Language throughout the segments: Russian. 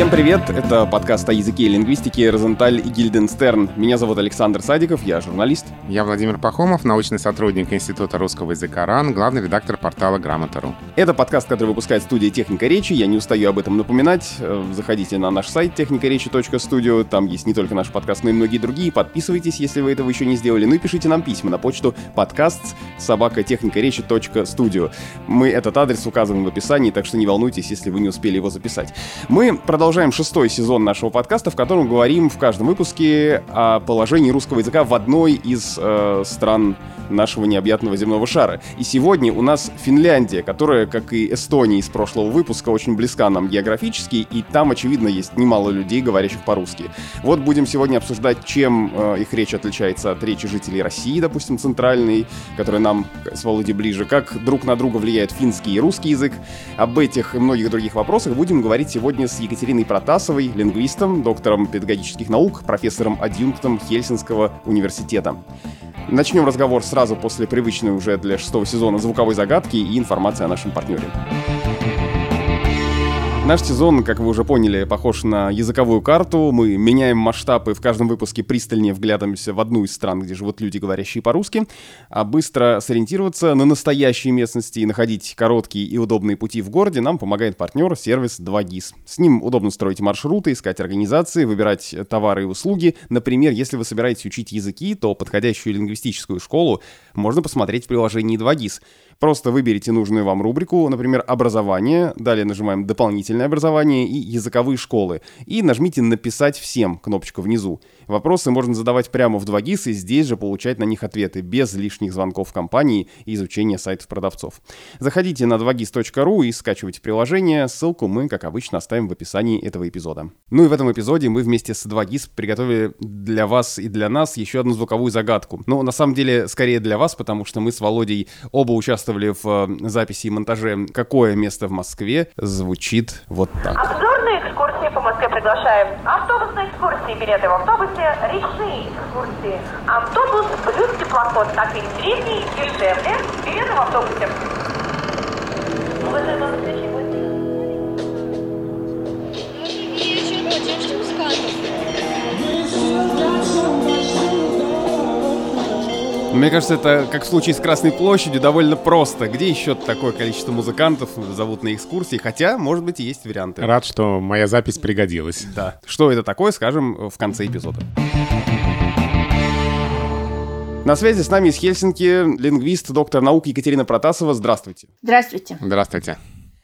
Всем привет! Это подкаст о языке и лингвистике «Розенталь и Гильденстерн». Меня зовут Александр Садиков, я журналист. Я Владимир Пахомов, научный сотрудник Института русского языка РАН, главный редактор портала Грамота.ру. Это подкаст, который выпускает студия «Техника речи». Я не устаю об этом напоминать. Э, заходите на наш сайт техникаречи.студио. Там есть не только наш подкаст, но и многие другие. Подписывайтесь, если вы этого еще не сделали. Ну и пишите нам письма на почту подкаст собака. Мы этот адрес указываем в описании, так что не волнуйтесь, если вы не успели его записать. Мы продолжаем шестой сезон нашего подкаста, в котором говорим в каждом выпуске о положении русского языка в одной из э, стран нашего необъятного земного шара. И сегодня у нас Финляндия, которая, как и Эстония из прошлого выпуска, очень близка нам географически, и там, очевидно, есть немало людей, говорящих по-русски. Вот будем сегодня обсуждать, чем э, их речь отличается от речи жителей России, допустим, центральной, которая нам с Володей ближе, как друг на друга влияет финский и русский язык. Об этих и многих других вопросах будем говорить сегодня с Екатериной Екатериной Протасовой, лингвистом, доктором педагогических наук, профессором-адъюнктом Хельсинского университета. Начнем разговор сразу после привычной уже для шестого сезона звуковой загадки и информации о нашем партнере. Наш сезон, как вы уже поняли, похож на языковую карту. Мы меняем масштаб и в каждом выпуске пристальнее вглядываемся в одну из стран, где живут люди, говорящие по-русски. А быстро сориентироваться на настоящей местности и находить короткие и удобные пути в городе нам помогает партнер сервис 2GIS. С ним удобно строить маршруты, искать организации, выбирать товары и услуги. Например, если вы собираетесь учить языки, то подходящую лингвистическую школу можно посмотреть в приложении 2GIS. Просто выберите нужную вам рубрику, например, «Образование», далее нажимаем «Дополнительное образование» и «Языковые школы», и нажмите «Написать всем» кнопочку внизу. Вопросы можно задавать прямо в 2GIS и здесь же получать на них ответы, без лишних звонков в компании и изучения сайтов продавцов. Заходите на 2GIS.ru и скачивайте приложение, ссылку мы, как обычно, оставим в описании этого эпизода. Ну и в этом эпизоде мы вместе с 2GIS приготовили для вас и для нас еще одну звуковую загадку. Ну, на самом деле, скорее для вас, потому что мы с Володей оба участвовали участвовали в э, записи и монтаже «Какое место в Москве» звучит вот так. Обзорные экскурсии по Москве приглашаем. Автобусные экскурсии, билеты в автобусе, речные экскурсии. Автобус плюс теплоход, так и средний, дешевле, билеты в автобусе. Очень жду музыкантов. Мне кажется, это, как в случае с Красной площадью, довольно просто. Где еще такое количество музыкантов зовут на экскурсии? Хотя, может быть, и есть варианты. Рад, что моя запись пригодилась. Да. Что это такое, скажем в конце эпизода. На связи с нами из Хельсинки лингвист, доктор наук Екатерина Протасова. Здравствуйте. Здравствуйте. Здравствуйте.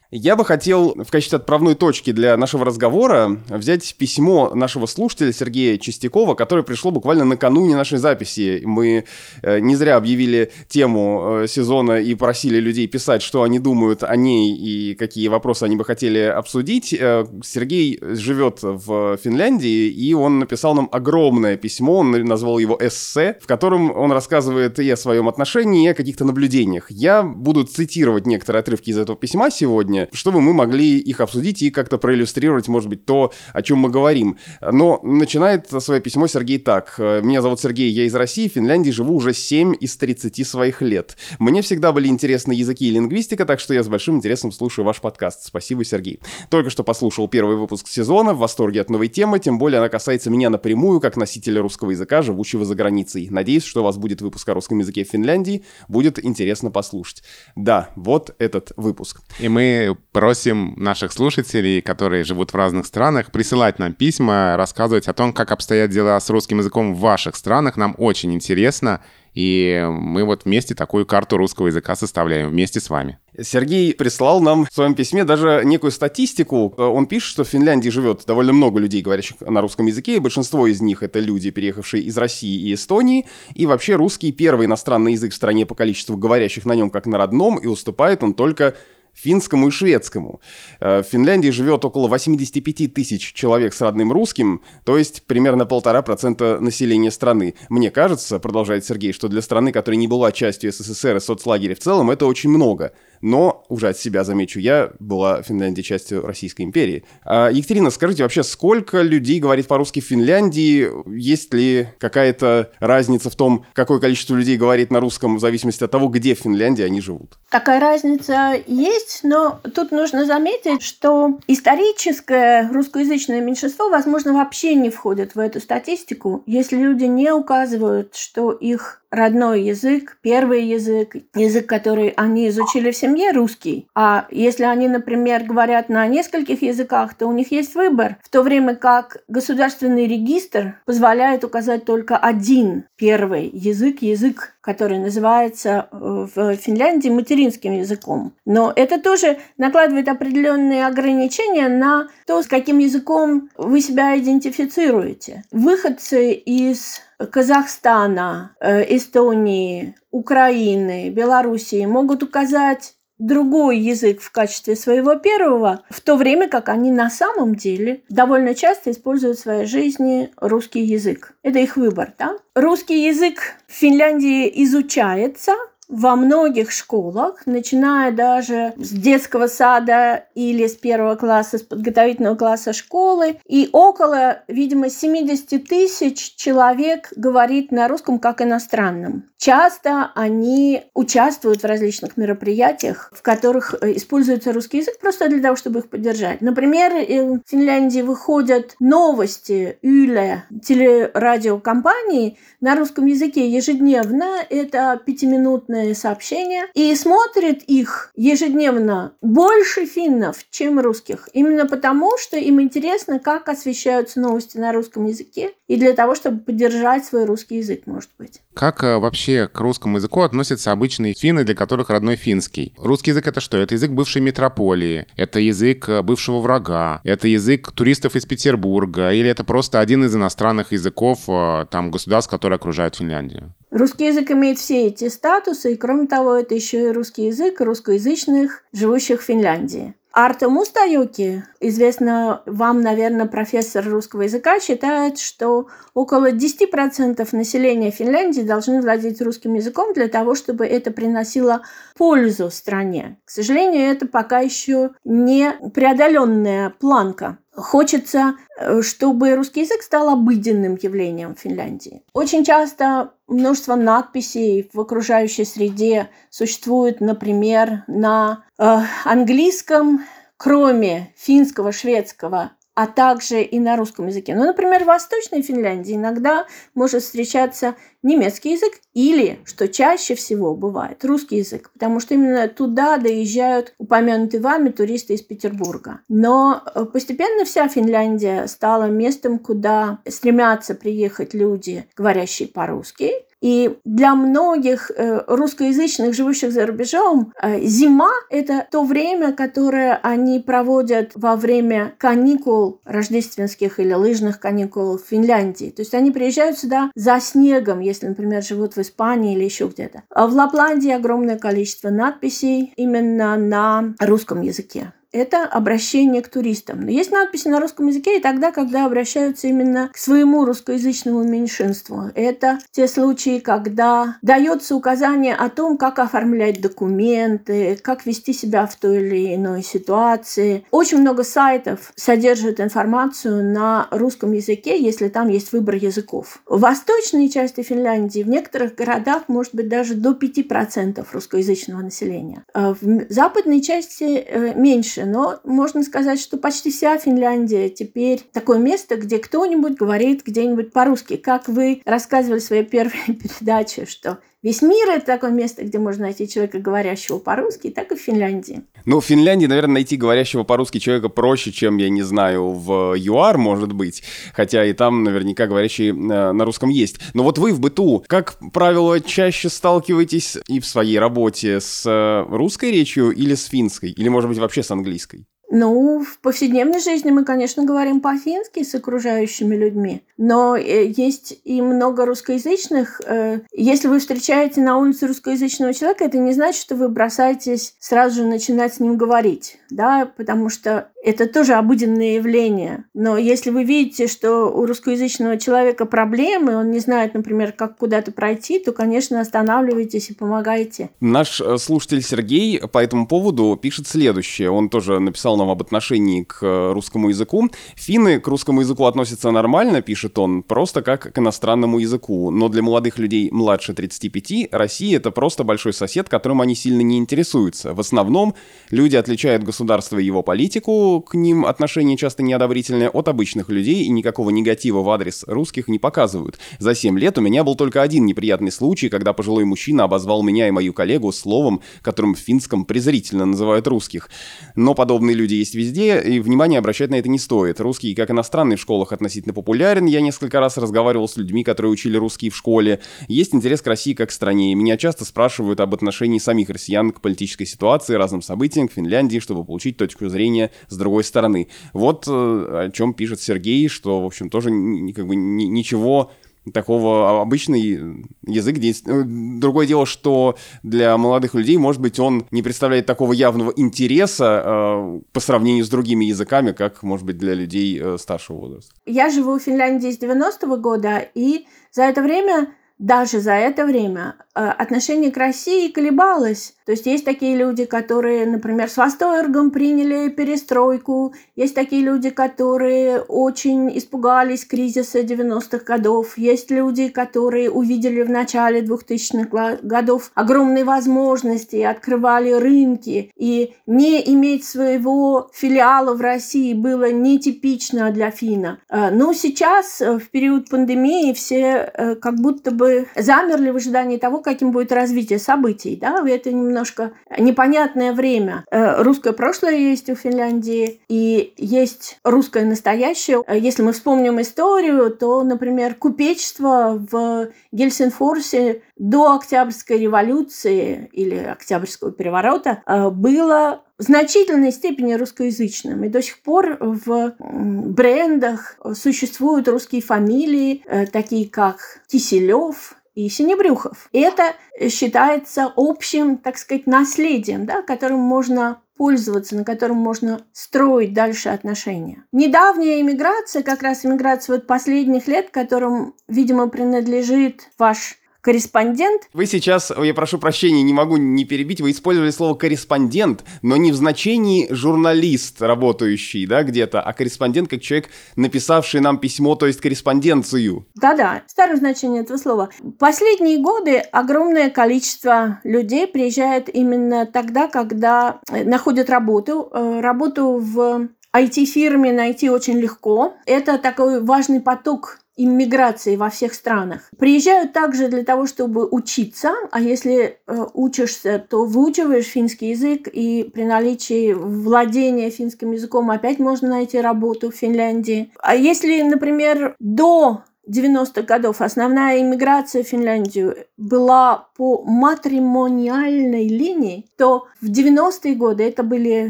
Я бы хотел в качестве отправной точки для нашего разговора взять письмо нашего слушателя Сергея Чистякова, которое пришло буквально накануне нашей записи. Мы э, не зря объявили тему э, сезона и просили людей писать, что они думают о ней и какие вопросы они бы хотели обсудить. Э, Сергей живет в Финляндии, и он написал нам огромное письмо, он назвал его эссе, в котором он рассказывает и о своем отношении, и о каких-то наблюдениях. Я буду цитировать некоторые отрывки из этого письма сегодня, сегодня, чтобы мы могли их обсудить и как-то проиллюстрировать, может быть, то, о чем мы говорим. Но начинает свое письмо Сергей так. «Меня зовут Сергей, я из России, в Финляндии живу уже 7 из 30 своих лет. Мне всегда были интересны языки и лингвистика, так что я с большим интересом слушаю ваш подкаст. Спасибо, Сергей. Только что послушал первый выпуск сезона, в восторге от новой темы, тем более она касается меня напрямую, как носителя русского языка, живущего за границей. Надеюсь, что у вас будет выпуск о русском языке в Финляндии, будет интересно послушать. Да, вот этот выпуск. И мы просим наших слушателей, которые живут в разных странах, присылать нам письма, рассказывать о том, как обстоят дела с русским языком в ваших странах. Нам очень интересно. И мы вот вместе такую карту русского языка составляем вместе с вами. Сергей прислал нам в своем письме даже некую статистику. Он пишет, что в Финляндии живет довольно много людей, говорящих на русском языке, и большинство из них это люди, переехавшие из России и Эстонии. И вообще русский первый иностранный язык в стране по количеству говорящих на нем как на родном, и уступает он только финскому и шведскому. Э, в Финляндии живет около 85 тысяч человек с родным русским, то есть примерно полтора процента населения страны. Мне кажется, продолжает Сергей, что для страны, которая не была частью СССР и соцлагеря в целом, это очень много. Но уже от себя замечу, я была Финляндия частью Российской империи. А, Екатерина, скажите вообще, сколько людей говорит по-русски в Финляндии? Есть ли какая-то разница в том, какое количество людей говорит на русском в зависимости от того, где в Финляндии они живут? Такая разница есть, но тут нужно заметить, что историческое русскоязычное меньшинство, возможно, вообще не входит в эту статистику, если люди не указывают, что их родной язык, первый язык, язык, который они изучили в семье, русский. А если они, например, говорят на нескольких языках, то у них есть выбор, в то время как государственный регистр позволяет указать только один первый язык, язык, который называется э, в Финляндии материнским языком. Но это тоже накладывает определенные ограничения на то, с каким языком вы себя идентифицируете. Выходцы из Казахстана, э, Эстонии, Украины, Белоруссии могут указать другой язык в качестве своего первого, в то время как они на самом деле довольно часто используют в своей жизни русский язык. Это их выбор, да? Русский язык в Финляндии изучается, во многих школах, начиная даже с детского сада или с первого класса, с подготовительного класса школы, и около, видимо, 70 тысяч человек говорит на русском как иностранном. Часто они участвуют в различных мероприятиях, в которых э, используется русский язык просто для того, чтобы их поддержать. Например, в Финляндии выходят новости Юле телерадиокомпании на русском языке ежедневно. Это пятиминутные сообщения. И смотрит их ежедневно больше финнов, чем русских. Именно потому, что им интересно, как освещаются новости на русском языке. И для того, чтобы поддержать свой русский язык, может быть. Как э, вообще к русскому языку относятся обычные финны, для которых родной финский? Русский язык это что? Это язык бывшей метрополии, это язык э, бывшего врага, это язык туристов из Петербурга, или это просто один из иностранных языков э, там государств, которые окружают Финляндию? Русский язык имеет все эти статусы, и кроме того, это еще и русский язык русскоязычных, живущих в Финляндии. Арто Мустаюки, известно вам, наверное, профессор русского языка, считает, что около 10% населения Финляндии должны владеть русским языком для того, чтобы это приносило пользу стране. К сожалению, это пока еще не преодоленная планка. Хочется, э, чтобы русский язык стал обыденным явлением в Финляндии. Очень часто множество надписей в окружающей среде существует, например, на э, английском, кроме финского, шведского а также и на русском языке. Ну, например, в Восточной Финляндии иногда может встречаться немецкий язык или, что чаще всего бывает, русский язык, потому что именно туда доезжают упомянутые вами туристы из Петербурга. Но э, постепенно вся Финляндия стала местом, куда стремятся приехать люди, говорящие по-русски, и для многих э, русскоязычных, живущих за рубежом, э, зима – это то время, которое они проводят во время каникул рождественских или лыжных каникул в Финляндии. То есть они приезжают сюда за снегом, если, например, живут в Испании или еще где-то. А в Лапландии огромное количество надписей именно на русском языке это обращение к туристам. Но есть надписи на русском языке и тогда, когда обращаются именно к своему русскоязычному меньшинству. Это те случаи, когда дается указание о том, как оформлять документы, как вести себя в той или иной ситуации. Очень много сайтов содержат информацию на русском языке, если там есть выбор языков. В восточной части Финляндии, в некоторых городах, может быть, даже до 5% русскоязычного населения. А в западной части э, меньше но можно сказать, что почти вся Финляндия теперь такое место, где кто-нибудь говорит где-нибудь по-русски. Как вы рассказывали в своей первой передаче, что Весь мир — это такое место, где можно найти человека, говорящего по-русски, так и в Финляндии. Ну, в Финляндии, наверное, найти говорящего по-русски человека проще, чем, я не знаю, в ЮАР, может быть. Хотя и там наверняка говорящие э, на русском есть. Но вот вы в быту, как правило, чаще сталкиваетесь и в своей работе с э, русской речью или с финской? Или, может быть, вообще с английской? Ну, в повседневной жизни мы, конечно, говорим по-фински с окружающими людьми, но э, есть и много русскоязычных. Э, если вы встречаете на улице русскоязычного человека, это не значит, что вы бросаетесь сразу же начинать с ним говорить, да, потому что это тоже обыденное явление. Но если вы видите, что у русскоязычного человека проблемы, он не знает, например, как куда-то пройти, то, конечно, останавливайтесь и помогайте. Наш э, слушатель Сергей по этому поводу пишет следующее. Он тоже написал нам об отношении к э, русскому языку. Финны к русскому языку относятся нормально, пишет он, просто как к иностранному языку. Но для молодых людей младше 35 Россия — это просто большой сосед, которым они сильно не интересуются. В основном люди отличают государство и его политику, к ним отношение часто неодобрительное от обычных людей и никакого негатива в адрес русских не показывают. За 7 лет у меня был только один неприятный случай, когда пожилой мужчина обозвал меня и мою коллегу словом, которым в финском презрительно называют русских. Но подобные люди есть везде, и внимание обращать на это не стоит. Русский, как иностранный, в школах относительно популярен. Я несколько раз разговаривал с людьми, которые учили русский в школе. Есть интерес к России как к стране. Меня часто спрашивают об отношении самих россиян к политической ситуации, разным событиям, к Финляндии, чтобы получить точку зрения с другой стороны. Вот э, о чем пишет Сергей, что, в общем, тоже как бы ничего такого обычный язык действует. Э, другое дело, что для молодых людей, может быть, он не представляет такого явного интереса э, по сравнению с другими языками, как, может быть, для людей э, старшего возраста. Я живу в Финляндии с 90-го года, и за это время даже за это время э, отношение к России колебалось. То есть есть такие люди, которые, например, с восторгом приняли перестройку, есть такие люди, которые очень испугались кризиса 90-х годов, есть люди, которые увидели в начале 2000-х годов огромные возможности, открывали рынки, и не иметь своего филиала в России было нетипично для Фина. Э, но сейчас, э, в период пандемии, все как будто бы бы замерли в ожидании того, каким будет развитие событий. Да? Это немножко непонятное время. Э, русское прошлое есть у Финляндии, и есть русское настоящее. Э, если мы вспомним историю, то, например, купечество в Гельсинфорсе до Октябрьской революции или Октябрьского переворота э, было в значительной степени русскоязычным. И до сих пор в брендах существуют русские фамилии, э, такие как Киселев, и Синебрюхов. И это считается общим, так сказать, наследием, да, которым можно пользоваться, на котором можно строить дальше отношения. Недавняя иммиграция, как раз иммиграция вот последних лет, которым, видимо, принадлежит ваш корреспондент. Вы сейчас, я прошу прощения, не могу не перебить, вы использовали слово корреспондент, но не в значении журналист, работающий, да, где-то, а корреспондент как человек, написавший нам письмо, то есть корреспонденцию. Да-да, старое значение этого слова. Последние годы огромное количество людей приезжает именно тогда, когда э, находят работу, э, работу в IT-фирме найти очень легко. Это такой важный поток иммиграции во всех странах. Приезжают также для того, чтобы учиться, а если э, учишься, то выучиваешь финский язык, и при наличии владения финским языком опять можно найти работу в Финляндии. А если, например, до 90-х годов основная иммиграция в Финляндию была по матримониальной линии, то в 90-е годы это были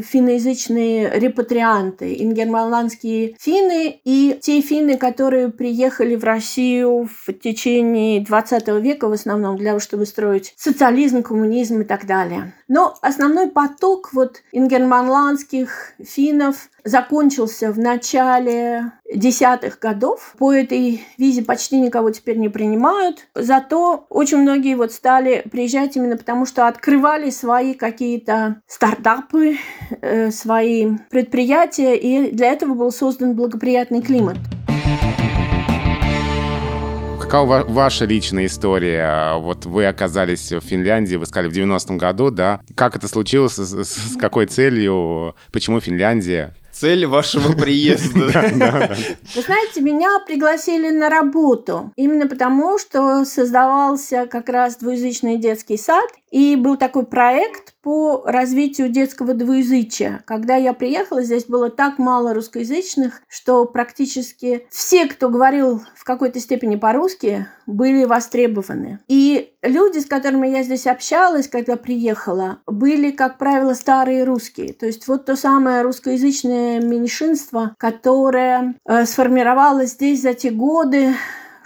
финноязычные репатрианты, ингерманландские финны и те финны, которые приехали в Россию в течение 20 века в основном для того, чтобы строить социализм, коммунизм и так далее. Но основной поток вот ингерманландских финнов закончился в начале десятых годов. По этой визе почти никого теперь не принимают. Зато очень многие вот стали приезжать именно потому, что открывали свои какие-то стартапы, э, свои предприятия, и для этого был создан благоприятный климат. Какова ваша личная история? Вот вы оказались в Финляндии, вы сказали, в 90-м году, да? Как это случилось, с, с какой целью, почему Финляндия? цель вашего приезда. Вы знаете, меня пригласили на работу именно потому, что создавался как раз двуязычный детский сад, И был такой проект по развитию детского двуязычия. Когда я приехала, здесь было так мало русскоязычных, что практически все, кто говорил в какой-то степени по-русски, были востребованы. И люди, с которыми я здесь общалась, когда приехала, были, как правило, старые русские. То есть вот то самое русскоязычное меньшинство, которое э, сформировалось здесь за те годы,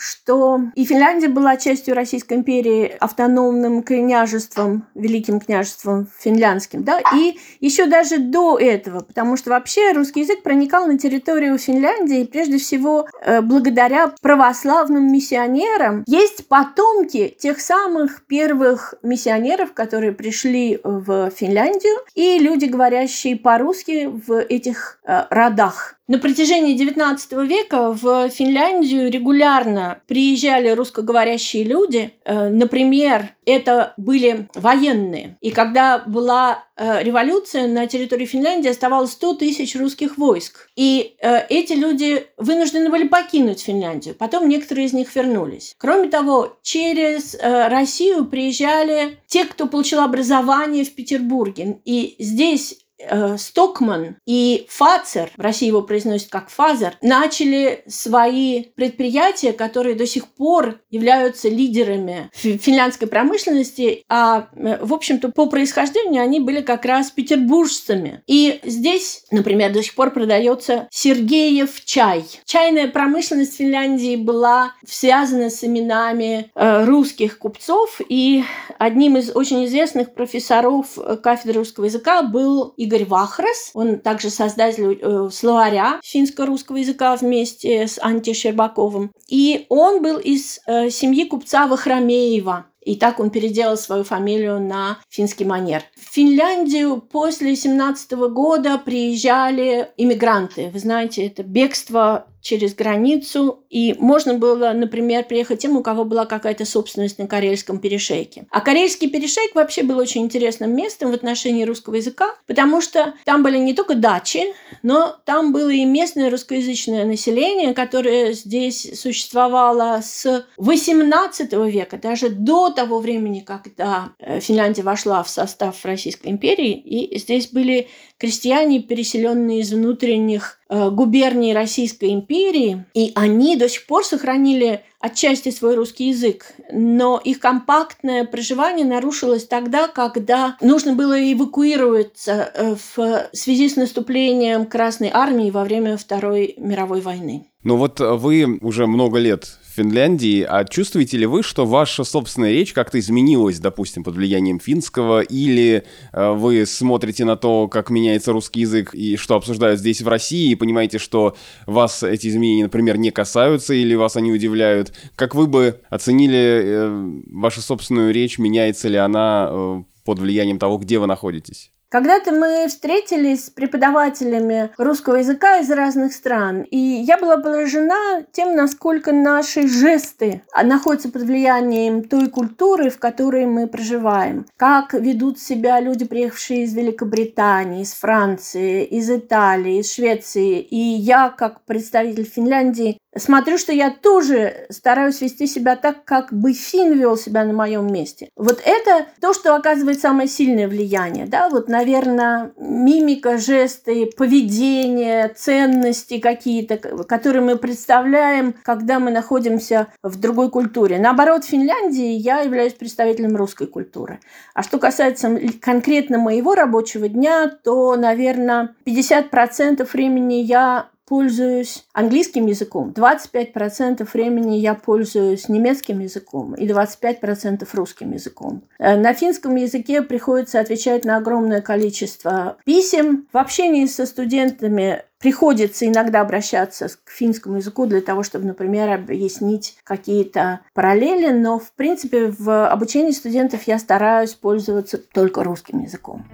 что и Финляндия была частью Российской империи автономным княжеством, великим княжеством финляндским, да, и еще даже до этого, потому что вообще русский язык проникал на территорию Финляндии прежде всего э, благодаря православным миссионерам. Есть потомки тех самых первых миссионеров, которые пришли в Финляндию, и люди, говорящие по-русски в этих э, родах. На протяжении XIX века в Финляндию регулярно приезжали русскоговорящие люди. Э, например, это были военные. И когда была э, революция, на территории Финляндии оставалось 100 тысяч русских войск. И э, эти люди вынуждены были покинуть Финляндию. Потом некоторые из них вернулись. Кроме того, через Россию приезжали те, кто получил образование в Петербурге. И здесь Э, Стокман и Фацер, в России его произносят как Фазер, начали свои предприятия, которые до сих пор являются лидерами финляндской промышленности, а, э, в общем-то, по происхождению они были как раз петербуржцами. И здесь, например, до сих пор продается Сергеев чай. Чайная промышленность Финляндии была связана с именами э, русских купцов, и одним из очень известных профессоров кафедры русского языка был Игорь Игорь Вахрес. Он также создатель э, словаря финско-русского языка вместе с Анти Щербаковым. И он был из э, семьи купца Вахрамеева. И так он переделал свою фамилию на финский манер. В Финляндию после 17 года приезжали иммигранты. Вы знаете, это бегство через границу, и можно было, например, приехать тем, у кого была какая-то собственность на Карельском перешейке. А Карельский перешейк вообще был очень интересным местом в отношении русского языка, потому что там были не только дачи, но там было и местное русскоязычное население, которое здесь существовало с 18 века, даже до того времени, когда э, Финляндия вошла в состав Российской империи, и здесь были крестьяне, переселенные из внутренних э, губерний Российской империи, и они до сих пор сохранили отчасти свой русский язык, но их компактное проживание нарушилось тогда, когда нужно было эвакуироваться э, в связи с наступлением Красной Армии во время Второй мировой войны. Ну вот вы уже много лет Финляндии, а чувствуете ли вы, что ваша собственная речь как-то изменилась, допустим, под влиянием финского, или э, вы смотрите на то, как меняется русский язык и что обсуждают здесь в России, и понимаете, что вас эти изменения, например, не касаются или вас они удивляют? Как вы бы оценили э, вашу собственную речь, меняется ли она э, под влиянием того, где вы находитесь? Когда-то мы встретились с преподавателями русского языка из разных стран, и я была поражена тем, насколько наши жесты находятся под влиянием той культуры, в которой мы проживаем. Как ведут себя люди, приехавшие из Великобритании, из Франции, из Италии, из Швеции. И я, как представитель Финляндии, смотрю, что я тоже стараюсь вести себя так, как бы Фин вел себя на моем месте. Вот это то, что оказывает самое сильное влияние. Да? Вот, наверное, мимика, жесты, поведение, ценности какие-то, которые мы представляем, когда мы находимся в другой культуре. Наоборот, в Финляндии я являюсь представителем русской культуры. А что касается конкретно моего рабочего дня, то, наверное, 50% времени я пользуюсь английским языком, 25% времени я пользуюсь немецким языком и 25% русским языком. Э, на финском языке приходится отвечать на огромное количество писем. В общении со студентами приходится иногда обращаться к финскому языку для того, чтобы, например, объяснить какие-то параллели, но, в принципе, в обучении студентов я стараюсь пользоваться только русским языком.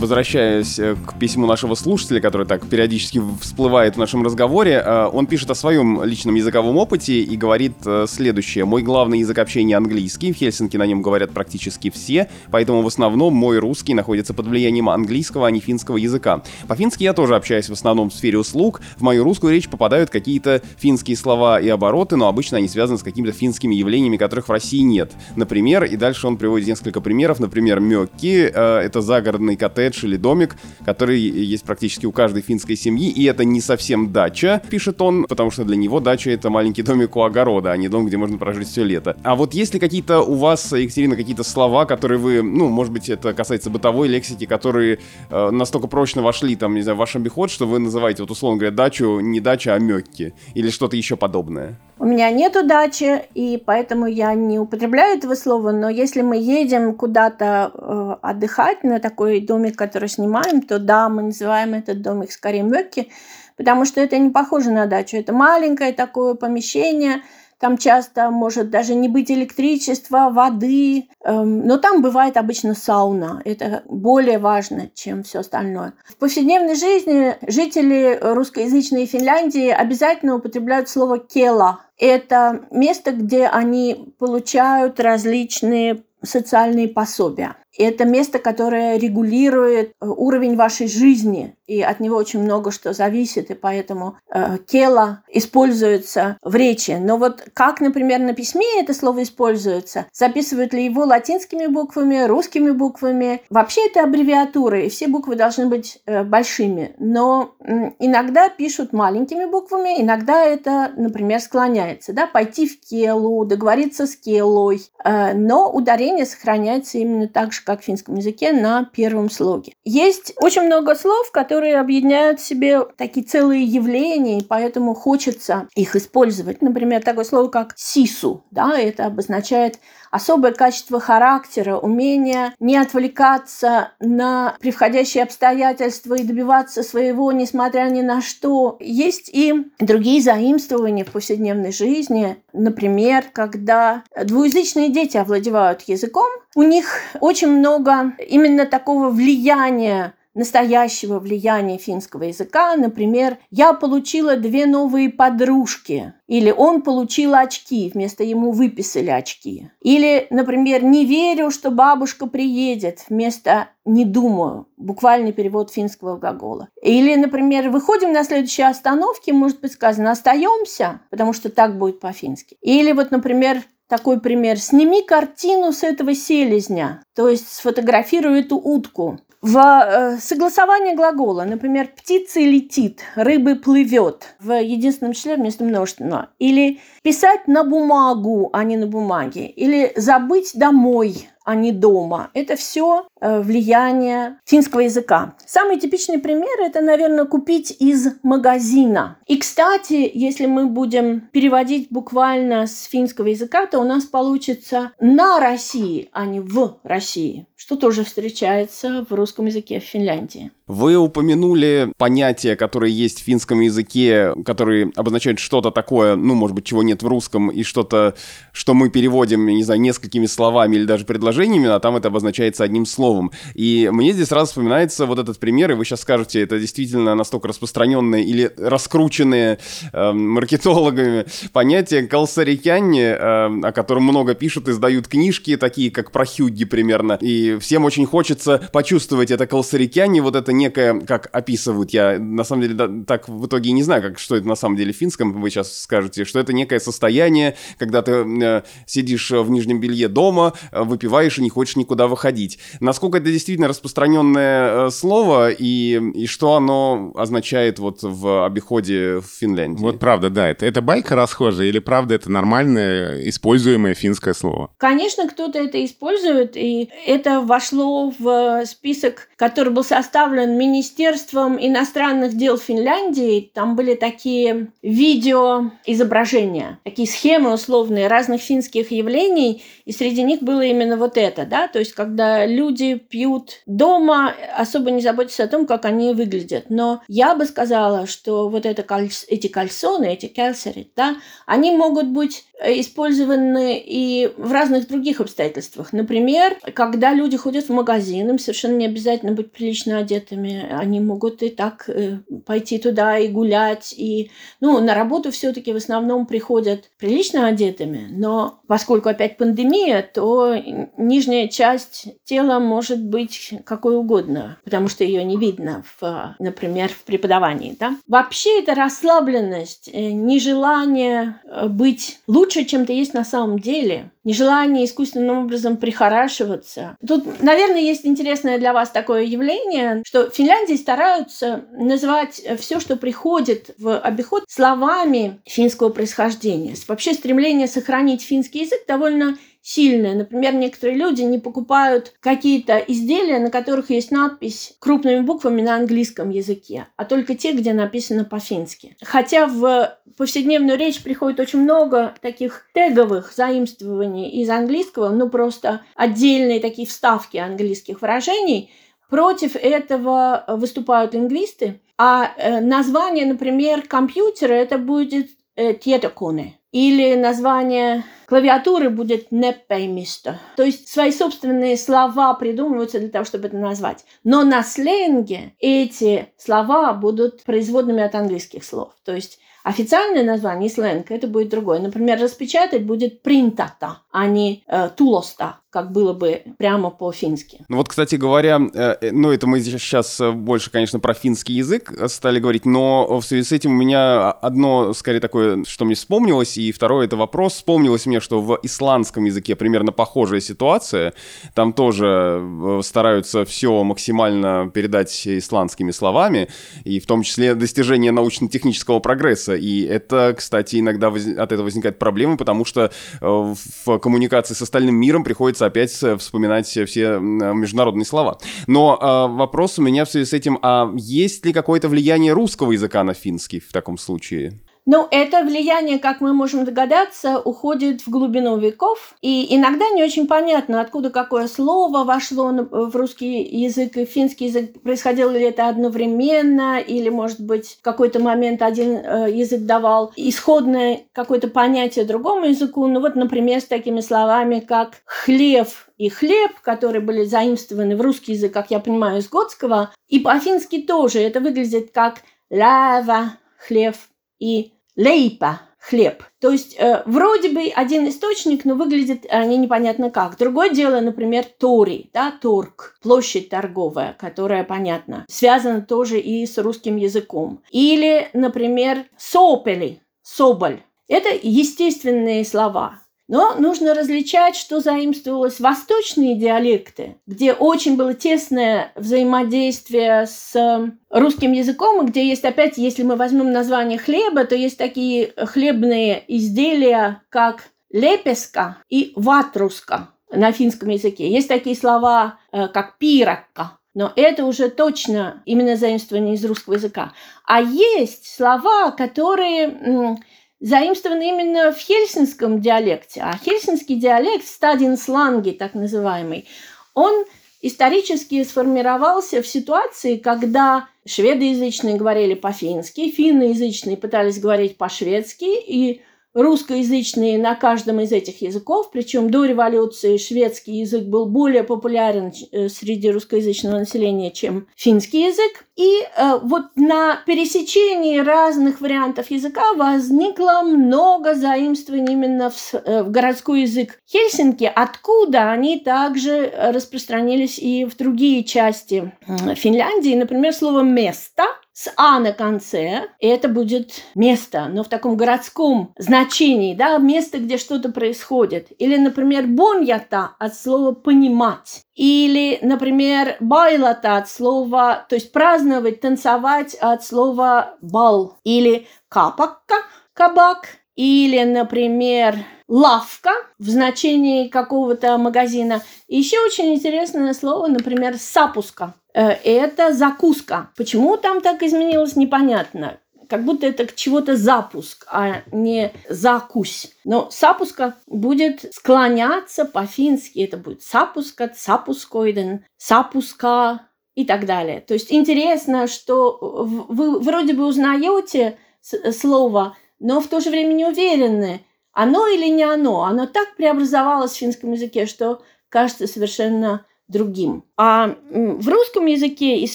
Возвращаясь э, к письму нашего слушателя, который так периодически всплывает в нашем разговоре, э, он пишет о своем личном языковом опыте и говорит э, следующее. «Мой главный язык общения английский, в Хельсинки на нем говорят практически все, поэтому в основном мой русский находится под влиянием английского, а не финского языка. По-фински я тоже общаюсь в основном в сфере услуг, в мою русскую речь попадают какие-то финские слова и обороты, но обычно они связаны с какими-то финскими явлениями, которых в России нет. Например, и дальше он приводит несколько примеров, например, мёкки, это загородный коттедж или домик, который есть практически у каждой финской семьи, и это не совсем дача, пишет он, потому что для него дача это маленький домик у огорода, а не дом, где можно прожить все лето. А вот есть ли какие-то у вас, Екатерина, какие-то слова, которые вы, ну, может быть, это касается бытовой лексики, которые э, настолько прочно вошли, там, не знаю, в ваш обиход, что вы называете, вот условно говоря, дачу не дача, а мёкки, или что-то еще подобное? У меня нету дачи, и поэтому я не употребляю этого слова, но если мы едем куда-то э, отдыхать на такой домик, который снимаем, то да, мы называем этот домик скорее мёкки, потому что это не похоже на дачу. Это маленькое такое помещение – там часто может даже не быть электричества, воды, эм, но там бывает обычно сауна. Это более важно, чем все остальное. В повседневной жизни жители русскоязычной Финляндии обязательно употребляют слово «кела». Это место, где они получают различные социальные пособия. Это место, которое регулирует э, уровень вашей жизни, и от него очень много что зависит, и поэтому э, кела используется в речи. Но вот как, например, на письме это слово используется, записывают ли его латинскими буквами, русскими буквами, вообще это аббревиатуры, и все буквы должны быть э, большими, но э, иногда пишут маленькими буквами, иногда это, например, склоняется, да, пойти в келу, договориться с келой, э, но ударение сохраняется именно так же, как в финском языке, на первом слоге. Есть очень много слов, которые объединяют в себе такие целые явления, и поэтому хочется их использовать. Например, такое слово, как «сису». Да, это обозначает особое качество характера, умение не отвлекаться на превходящие обстоятельства и добиваться своего, несмотря ни на что. Есть и другие заимствования в повседневной жизни. Например, когда двуязычные дети овладевают языком, у них очень много именно такого влияния настоящего влияния финского языка. Например, я получила две новые подружки. Или он получил очки, вместо ему выписали очки. Или, например, не верю, что бабушка приедет, вместо не думаю. Буквальный перевод финского глагола. Или, например, выходим на следующей остановке, может быть сказано остаемся, потому что так будет по-фински. Или вот, например, такой пример. Сними картину с этого селезня, то есть сфотографируй эту утку. В э, согласовании глагола, например, птица летит, рыбы плывет в единственном числе вместо множественного. Или писать на бумагу, а не на бумаге. Или забыть домой, а не дома. Это все влияние финского языка. Самый типичный пример – это, наверное, купить из магазина. И, кстати, если мы будем переводить буквально с финского языка, то у нас получится «на России», а не «в России», что тоже встречается в русском языке в Финляндии. Вы упомянули понятия, которые есть в финском языке, которые обозначают что-то такое, ну, может быть, чего нет в русском, и что-то, что мы переводим, не знаю, несколькими словами или даже предложениями, а там это обозначается одним словом. И мне здесь сразу вспоминается вот этот пример, и вы сейчас скажете, это действительно настолько распространенное или раскрученное э, маркетологами понятие колсарикянни, э, о котором много пишут, издают книжки, такие как про Хюгги примерно, и всем очень хочется почувствовать это колсарикянни, вот это некое, как описывают, я на самом деле да, так в итоге и не знаю, как, что это на самом деле в финском, вы сейчас скажете, что это некое состояние, когда ты э, сидишь в нижнем белье дома, э, выпиваешь и не хочешь никуда выходить. Насколько это действительно распространенное э, слово и, и что оно означает вот в обиходе в Финляндии? Вот правда, да, это, это байка расхожая или правда это нормальное используемое финское слово? Конечно, кто-то это использует, и это вошло в список, который был составлен Министерством иностранных дел Финляндии. Там были такие видео изображения, такие схемы условные разных финских явлений, и среди них было именно вот это, да, то есть когда люди пьют дома, особо не заботясь о том, как они выглядят. Но я бы сказала, что вот это, эти кальсоны, эти кельсери, да, они могут быть использованы и в разных других обстоятельствах. Например, когда люди ходят в магазин, им совершенно не обязательно быть прилично одетыми. Они могут и так э, пойти туда и гулять. И, ну, на работу все-таки в основном приходят прилично одетыми. Но поскольку опять пандемия, то нижняя часть тела может быть какой угодно, потому что ее не видно, в, например, в преподавании. Да? Вообще это расслабленность, э, нежелание э, быть лучше, чем ты есть на самом деле. Нежелание искусственным образом прихорашиваться. Тут, наверное, есть интересное для вас такое явление, что в Финляндии стараются называть все, что приходит в обиход, словами финского происхождения. Вообще стремление сохранить финский язык довольно сильная. Например, некоторые люди не покупают какие-то изделия, на которых есть надпись крупными буквами на английском языке, а только те, где написано по-фински. Хотя в повседневную речь приходит очень много таких теговых заимствований из английского, ну просто отдельные такие вставки английских выражений. Против этого выступают лингвисты, а э, название, например, компьютера это будет э, tietokone или название клавиатуры будет непеймисто. То есть свои собственные слова придумываются для того, чтобы это назвать. Но на сленге эти слова будут производными от английских слов. То есть Официальное название сленг это будет другое. Например, распечатать будет принтата, а не э, тулоста как было бы прямо по-фински. Ну вот, кстати говоря, э, э, ну это мы сейчас э, больше, конечно, про финский язык стали говорить, но в связи с этим у меня одно, скорее, такое, что мне вспомнилось, и второе это вопрос. Вспомнилось мне, что в исландском языке примерно похожая ситуация. Там тоже стараются все максимально передать исландскими словами, и в том числе достижение научно-технического прогресса. И это, кстати, иногда от этого возникает проблемы, потому что в коммуникации с остальным миром приходится приходится опять э, вспоминать все международные слова. Но э, вопрос у меня в связи с этим, а есть ли какое-то влияние русского языка на финский в таком случае? Ну, это влияние, как мы можем догадаться, уходит в глубину веков. И иногда не очень понятно, откуда какое слово вошло в русский язык и финский язык. Происходило ли это одновременно, или, может быть, в какой-то момент один э, язык давал исходное какое-то понятие другому языку. Ну вот, например, с такими словами, как «хлев» и хлеб, которые были заимствованы в русский язык, как я понимаю, из готского, и по-фински тоже. Это выглядит как лава, хлеб, и лейпа – хлеб. То есть э, вроде бы один источник, но выглядит они непонятно как. Другое дело, например, Тори, да, торг, площадь торговая, которая, понятно, связана тоже и с русским языком. Или, например, сопели, соболь. Это естественные слова. Но нужно различать, что заимствовалось восточные диалекты, где очень было тесное взаимодействие с русским языком, и где есть опять, если мы возьмем название хлеба, то есть такие хлебные изделия, как лепеска и ватруска на финском языке. Есть такие слова, э, как пиракка, но это уже точно именно заимствование из русского языка. А есть слова, которые заимствованы именно в хельсинском диалекте. А хельсинский диалект, стадин сланги так называемый, он исторически сформировался в ситуации, когда шведоязычные говорили по-фински, финноязычные пытались говорить по-шведски, и русскоязычные на каждом из этих языков, причем до революции шведский язык был более популярен э, среди русскоязычного населения, чем финский язык. И э, вот на пересечении разных вариантов языка возникло много заимствований именно в, э, в городской язык Хельсинки, откуда они также распространились и в другие части Финляндии. Например, слово «место» с «а» на конце, и это будет место, но в таком городском значении, да, место, где что-то происходит. Или, например, «боньята» от слова «понимать». Или, например, «байлата» от слова, то есть праздновать, танцевать от слова «бал». Или «капакка» – «кабак». Или, например, лавка в значении какого-то магазина. И еще очень интересное слово, например, сапуска. Э, это закуска. Почему там так изменилось, непонятно. как будто это чего-то запуск, а не закусь. Но сапуска будет склоняться по-фински. Это будет сапуска, сапускоиден, сапуска и так далее. То есть интересно, что вы вроде бы узнаете слово, но в то же время не уверены, оно или не оно. Оно так преобразовалось в финском языке, что кажется совершенно другим. А в русском языке из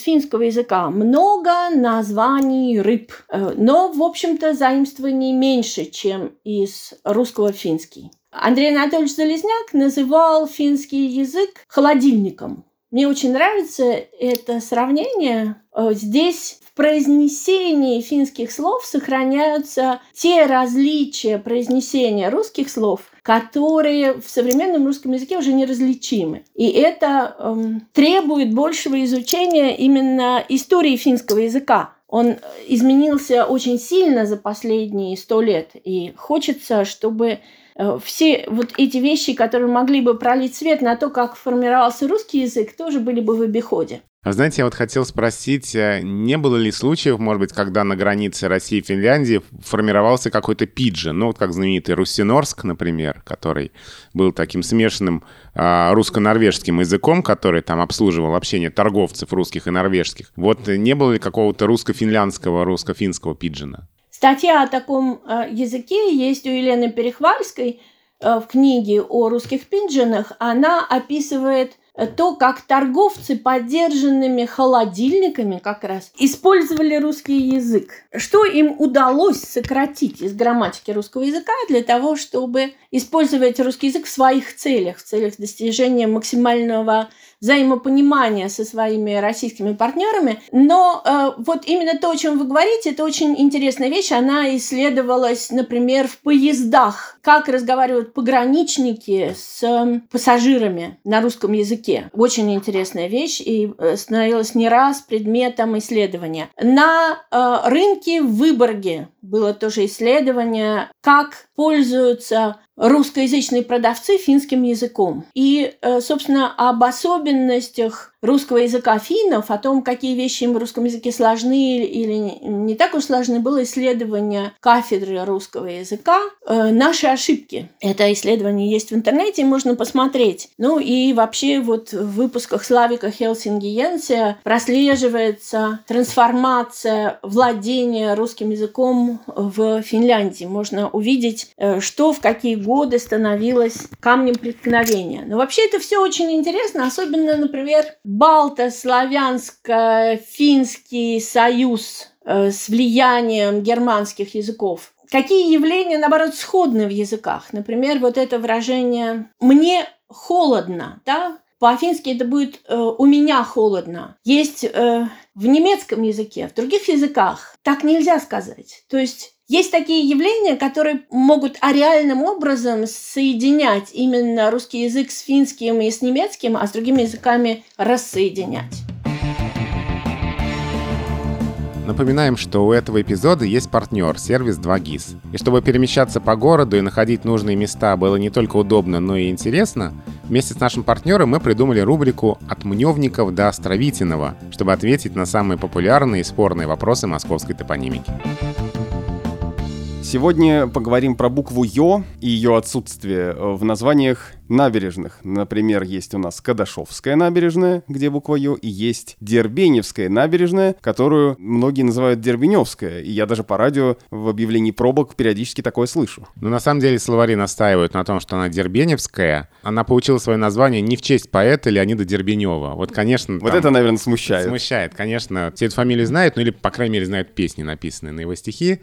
финского языка много названий рыб, э, но, в общем-то, заимствований меньше, чем из русского финский. Андрей Анатольевич Залезняк называл финский язык холодильником. Мне очень нравится это сравнение. Э, здесь произнесении финских слов сохраняются те различия произнесения русских слов, которые в современном русском языке уже неразличимы. И это эм, требует большего изучения именно истории финского языка. Он изменился очень сильно за последние сто лет, и хочется, чтобы э, все вот эти вещи, которые могли бы пролить свет на то, как формировался русский язык, тоже были бы в обиходе. А знаете, я вот хотел спросить, э, не было ли случаев, может быть, когда на границе России и Финляндии формировался какой-то пиджин, ну вот как знаменитый Руссинорск, например, который был таким смешанным э, русско-норвежским языком, который там обслуживал общение торговцев русских и норвежских. Вот не было ли какого-то русско-финляндского, русско-финского пиджина? Статья о таком э, языке есть у Елены Перехвальской э, в книге о русских пиджинах. Она описывает то, как торговцы подержанными холодильниками как раз использовали русский язык. Что им удалось сократить из грамматики русского языка для того, чтобы использовать русский язык в своих целях, в целях достижения максимального взаимопонимания со своими российскими партнерами. Но э, вот именно то, о чем вы говорите, это очень интересная вещь. Она исследовалась, например, в поездах. Как разговаривают пограничники с э, пассажирами на русском языке. Очень интересная вещь и э, становилась не раз предметом исследования. На э, рынке в Выборге было тоже исследование, как пользуются русскоязычные продавцы финским языком. И, э, собственно, об особенностях русского языка финнов, о том, какие вещи им в русском языке сложны или не так уж сложны, было исследование кафедры русского языка э, «Наши ошибки». Это исследование есть в интернете, можно посмотреть. Ну и вообще вот в выпусках Славика Хелсингиенсе прослеживается трансформация владения русским языком в Финляндии. Можно увидеть, э, что в какие годы становилось камнем преткновения. Но вообще это все очень интересно, особенно, например, балто-славянско-финский союз э, с влиянием германских языков. Какие явления, наоборот, сходны в языках? Например, вот это выражение «мне холодно», да? По-афински это будет э, «у меня холодно». Есть э, в немецком языке, в других языках так нельзя сказать. То есть есть такие явления, которые могут реальным образом соединять именно русский язык с финским и с немецким, а с другими языками рассоединять. Напоминаем, что у этого эпизода есть партнер, сервис 2GIS. И чтобы перемещаться по городу и находить нужные места было не только удобно, но и интересно, вместе с нашим партнером мы придумали рубрику «От Мневников до Островитиного», чтобы ответить на самые популярные и спорные вопросы московской топонимики. Сегодня поговорим про букву «ё» и ее отсутствие в названиях набережных. Например, есть у нас Кадашовская набережная, где буква «ё», и есть Дербеневская набережная, которую многие называют Дербеневская. И я даже по радио в объявлении пробок периодически такое слышу. Ну, на самом деле, словари настаивают на том, что она Дербеневская. Она получила свое название не в честь поэта Леонида Дербенева. Вот, конечно... Вот это, наверное, смущает. Смущает, конечно. Все эту фамилию знают, ну или, по крайней мере, знают песни, написанные на его стихи.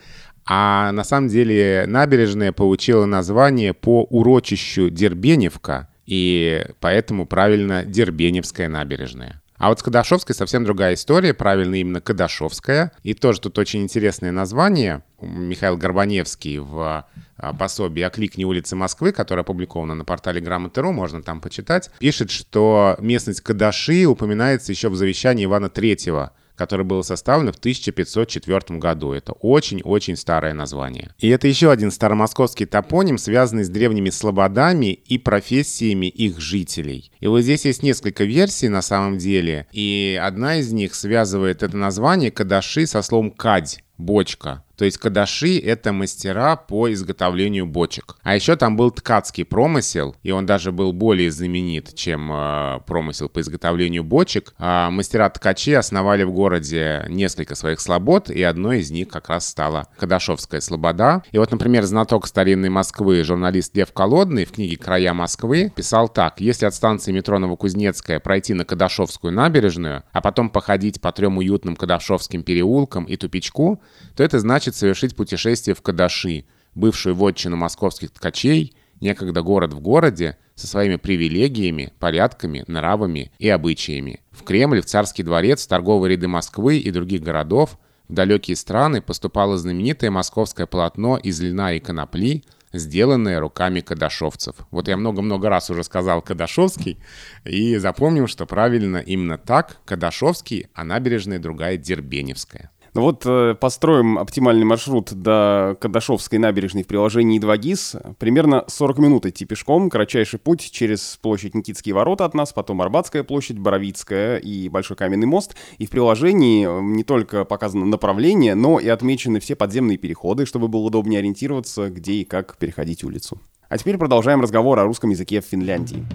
А на самом деле набережная получила название по урочищу Дербеневка, и поэтому правильно Дербеневская набережная. А вот с Кадашовской совсем другая история, правильно именно Кадашовская. И тоже тут очень интересное название. Михаил Горбаневский в а, пособии «Окликни улицы Москвы», которое опубликовано на портале Грамоты.ру, можно там почитать, пишет, что местность Кадаши упоминается еще в завещании Ивана Третьего – которое было составлено в 1504 году. Это очень-очень старое название. И это еще один старомосковский топоним, связанный с древними слободами и профессиями их жителей. И вот здесь есть несколько версий на самом деле, и одна из них связывает это название Кадаши со словом «кадь», бочка. То есть кадаши — это мастера по изготовлению бочек. А еще там был ткацкий промысел, и он даже был более знаменит, чем э, промысел по изготовлению бочек. А мастера-ткачи основали в городе несколько своих слобод, и одной из них как раз стала Кадашовская слобода. И вот, например, знаток старинной Москвы, журналист Лев Колодный в книге «Края Москвы» писал так. Если от станции метро Новокузнецкая пройти на Кадашовскую набережную, а потом походить по трем уютным Кадашовским переулкам и тупичку, то это значит совершить путешествие в Кадаши, бывшую вотчину московских ткачей, некогда город в городе, со своими привилегиями, порядками, нравами и обычаями. В Кремль, в Царский дворец, в торговые ряды Москвы и других городов, в далекие страны поступало знаменитое московское полотно из льна и конопли, сделанное руками кадашовцев. Вот я много-много раз уже сказал Кадашовский, и запомнил, что правильно именно так, Кадашовский, а набережная другая Дербеневская. Ну вот э, построим оптимальный маршрут до Кадашовской набережной в приложении 2GIS. Примерно 40 минут идти пешком, кратчайший путь через площадь Никитские ворота от нас, потом Арбатская площадь, Боровицкая и Большой каменный мост. И в приложении э, не только показано направление, но и отмечены все подземные переходы, чтобы было удобнее ориентироваться, где и как переходить улицу. А теперь продолжаем разговор о русском языке в Финляндии.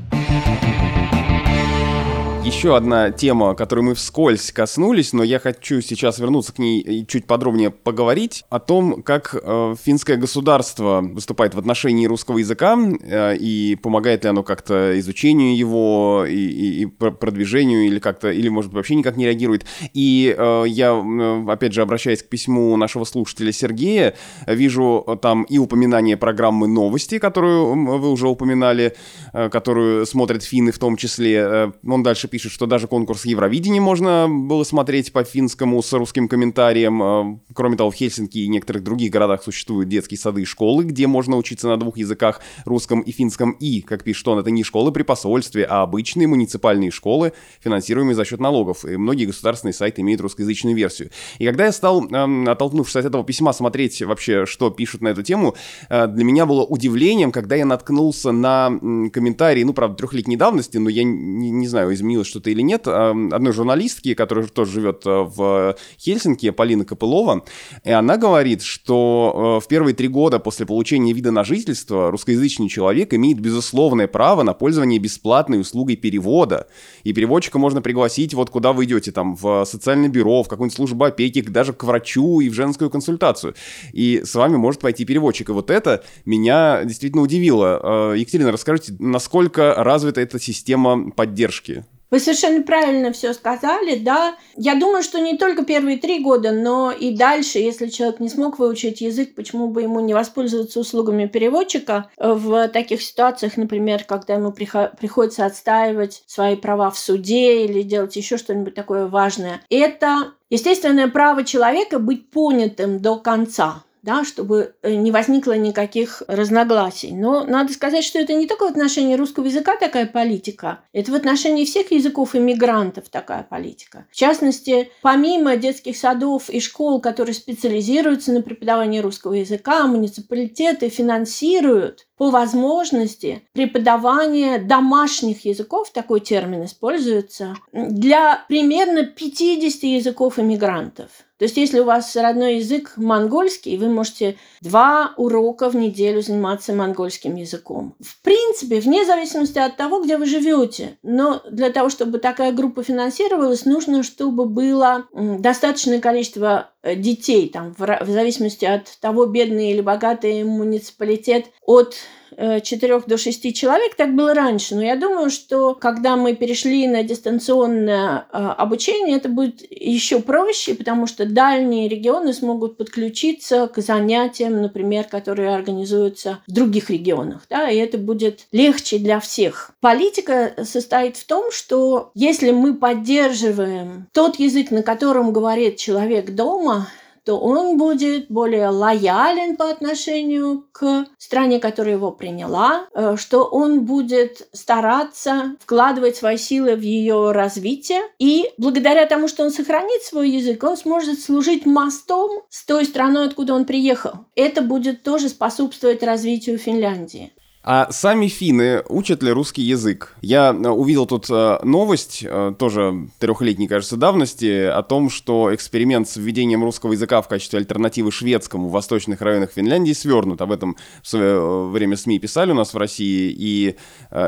Еще одна тема, которую мы вскользь коснулись, но я хочу сейчас вернуться к ней и чуть подробнее поговорить о том, как э, финское государство выступает в отношении русского языка э, и помогает ли оно как-то изучению его и, и, и продвижению или как-то, или может быть вообще никак не реагирует. И э, я, э, опять же, обращаясь к письму нашего слушателя Сергея, вижу там и упоминание программы «Новости», которую вы уже упоминали, э, которую смотрят финны в том числе. Э, он дальше пишет, что даже конкурс Евровидения можно было смотреть по финскому с русским комментарием. А, кроме того, в Хельсинки и некоторых других городах существуют детские сады и школы, где можно учиться на двух языках, русском и финском. И, как пишет он, это не школы при посольстве, а обычные муниципальные школы, финансируемые за счет налогов. И многие государственные сайты имеют русскоязычную версию. И когда я стал, оттолкнувшись от этого письма, смотреть вообще, что пишут на эту тему, а, для меня было удивлением, когда я наткнулся на комментарии, ну, правда, трехлетней давности, но я не, не знаю, изменил изменилось что-то или нет, одной журналистки, которая тоже живет э, в Хельсинки, Полина Копылова, и она говорит, что э, в первые три года после получения вида на жительство русскоязычный человек имеет безусловное право на пользование бесплатной услугой перевода. И переводчика можно пригласить вот куда вы идете, там, в социальное бюро, в какую-нибудь службу опеки, даже к врачу и в женскую консультацию. И с вами может пойти переводчик. И вот это меня действительно удивило. Э, Екатерина, расскажите, насколько развита эта система поддержки? Вы совершенно правильно все сказали, да. Я думаю, что не только первые три года, но и дальше, если человек не смог выучить язык, почему бы ему не воспользоваться услугами переводчика в таких ситуациях, например, когда ему приходится отстаивать свои права в суде или делать еще что-нибудь такое важное. Это естественное право человека быть понятым до конца да, чтобы э, не возникло никаких разногласий. Но надо сказать, что это не только в отношении русского языка такая политика, это в отношении всех языков иммигрантов такая политика. В частности, помимо детских садов и школ, которые специализируются на преподавании русского языка, муниципалитеты финансируют по возможности преподавание домашних языков, такой термин используется, для примерно 50 языков иммигрантов. То есть, если у вас родной язык монгольский, вы можете два урока в неделю заниматься монгольским языком. В принципе, вне зависимости от того, где вы живете. Но для того, чтобы такая группа финансировалась, нужно, чтобы было достаточное количество детей, там, в зависимости от того, бедный или богатый муниципалитет, от 4 э, до 6 человек, так было раньше. Но я думаю, что когда мы перешли на дистанционное э, обучение, это будет еще проще, потому что дальние регионы смогут подключиться к занятиям, например, которые организуются в других регионах. Да, и это будет легче для всех. Политика состоит в том, что если мы поддерживаем тот язык, на котором говорит человек дома, то он будет более лоялен по отношению к стране, которая его приняла, э, что он будет стараться вкладывать свои силы в ее развитие, и благодаря тому, что он сохранит свой язык, он сможет служить мостом с той страной, откуда он приехал. Это будет тоже способствовать развитию Финляндии. А сами финны учат ли русский язык? Я э, увидел тут э, новость, э, тоже трехлетней, кажется, давности, о том, что эксперимент с введением русского языка в качестве альтернативы шведскому в восточных районах Финляндии свернут. Об этом в свое время СМИ писали у нас в России, и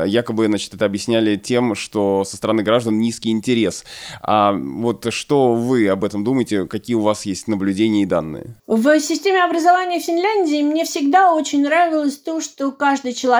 якобы, значит, это объясняли тем, что со стороны граждан низкий интерес. А вот что вы об этом думаете? Какие у вас есть наблюдения и данные? В системе образования Финляндии мне всегда очень нравилось то, что каждый человек